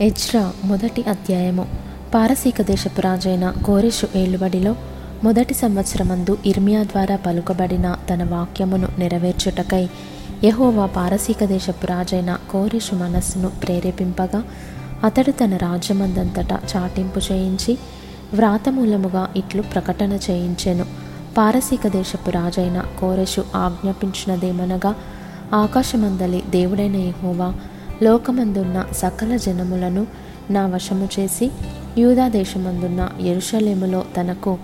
Ezra మొదటి అధ్యాయము. పారసీక దేశపు రాజైన కోరెషు ఏలుబడిలో మొదటి సంవత్సరమందు ఇర్మియా ద్వారా పలుకబడిన తన వాక్యమును నెరవేర్చుటకై యహోవా పారసీక దేశపు రాజైన కోరెషు మనస్సును ప్రేరేపింపగా అతడు తన రాజ్యమందంతటా చాటింపు చేయించి వ్రాతమూలముగా ఇట్లు ప్రకటన చేయించెను. పారసీక దేశపు రాజైన కోరెషు ఆజ్ఞాపించినదేమనగా ఆకాశమందలి దేవుడైన యహోవా లోకమందున్న సకల జనములను నా వశము చేసి యూదాదేశమందున్న ఎరుషలేములో తనకు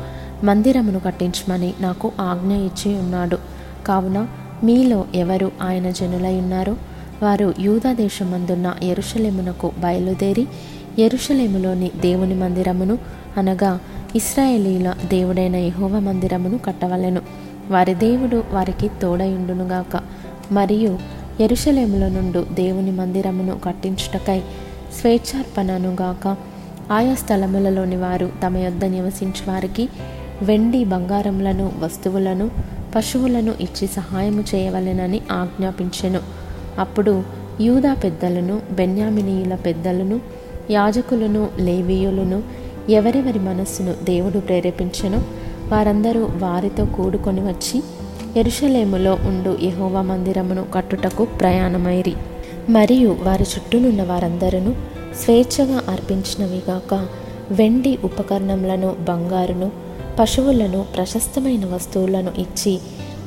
మందిరమును కట్టించమని నాకు ఆజ్ఞ ఇచ్చి ఉన్నాడు. కావున మీలో ఎవరు ఆయన జనులై ఉన్నారో వారు యూదాదేశమందున్న ఎరుషలేమునకు బయలుదేరి ఎరుషలేములోని దేవుని మందిరమును అనగా ఇస్రాయేలీల దేవుడైన యహోవ మందిరమును కట్టవలెను. వారి దేవుడు వారికి తోడయుండునుగాక. మరియు ఎరుషలేముల నుండు దేవుని మందిరమును కట్టించుటకై స్వేచ్ఛార్పణనుగాక ఆయా స్థలములలోని వారు తమ యొద్ద నివసించు వారికి వెండి బంగారములను వస్తువులను పశువులను ఇచ్చి సహాయము చేయవలెనని ఆజ్ఞాపించెను. అప్పుడు యూదా పెద్దలను బెన్యామినీయుల పెద్దలను యాజకులను లేవీయులను ఎవరెవరి మనస్సును దేవుడు ప్రేరేపించెను వారందరూ వారితో కూడుకొని వచ్చి ఎరుషలేములో ఉండు యెహోవా మందిరమును కట్టుటకు ప్రయాణమైరి. మరియు వారి చుట్టూనున్న వారందరూ స్వేచ్ఛగా అర్పించినవిగాక వెండి ఉపకరణములను బంగారును పశువులను ప్రశస్తమైన వస్తువులను ఇచ్చి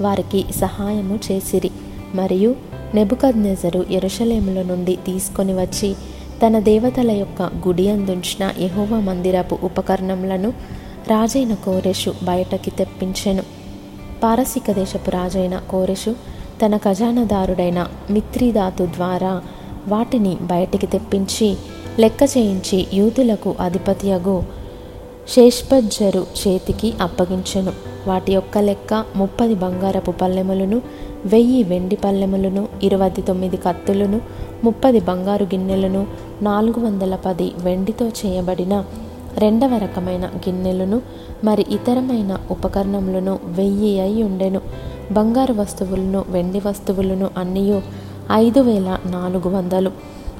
వారికి సహాయము చేసిరి. మరియు నెబుకద్నెజరు ఎరుషలేముల నుండి తీసుకొని వచ్చి తన దేవతల యొక్క గుడి అందుంచిన యహోవ మందిరపు ఉపకరణములను రాజైన కోరెషు బయటకి తెప్పించెను. పారసిక దేశపు రాజైన కోరెషు తన ఖజానాదారుడైన మిత్రిదాతు ద్వారా వాటిని బయటికి తెప్పించి లెక్క చేయించి యూదులకు అధిపతియగు శేష్పజ్జరు చేతికి అప్పగించెను. వాటి యొక్క లెక్క ముప్పది బంగారపు పల్లెములను వెయ్యి వెండి పల్లెములను ఇరవై తొమ్మిది కత్తులను ముప్పది బంగారు గిన్నెలను నాలుగు వందల పది వెండితో చేయబడిన రెండవ రకమైన గిన్నెలను మరి ఇతరమైన ఉపకరణములను వెయ్యి అయి ఉండెను. బంగారు వస్తువులను వెండి వస్తువులను అన్నీ ఐదు వేల నాలుగు వందలు.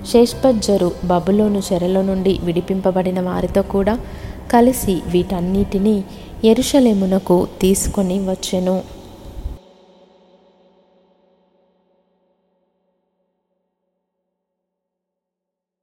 శేష్పజ్జరు బబులోను చెరలో నుండి విడిపింపబడిన వారితో కూడా కలిసి వీటన్నిటినీ ఎరుషలేమునకు తీసుకొని వచ్చెను.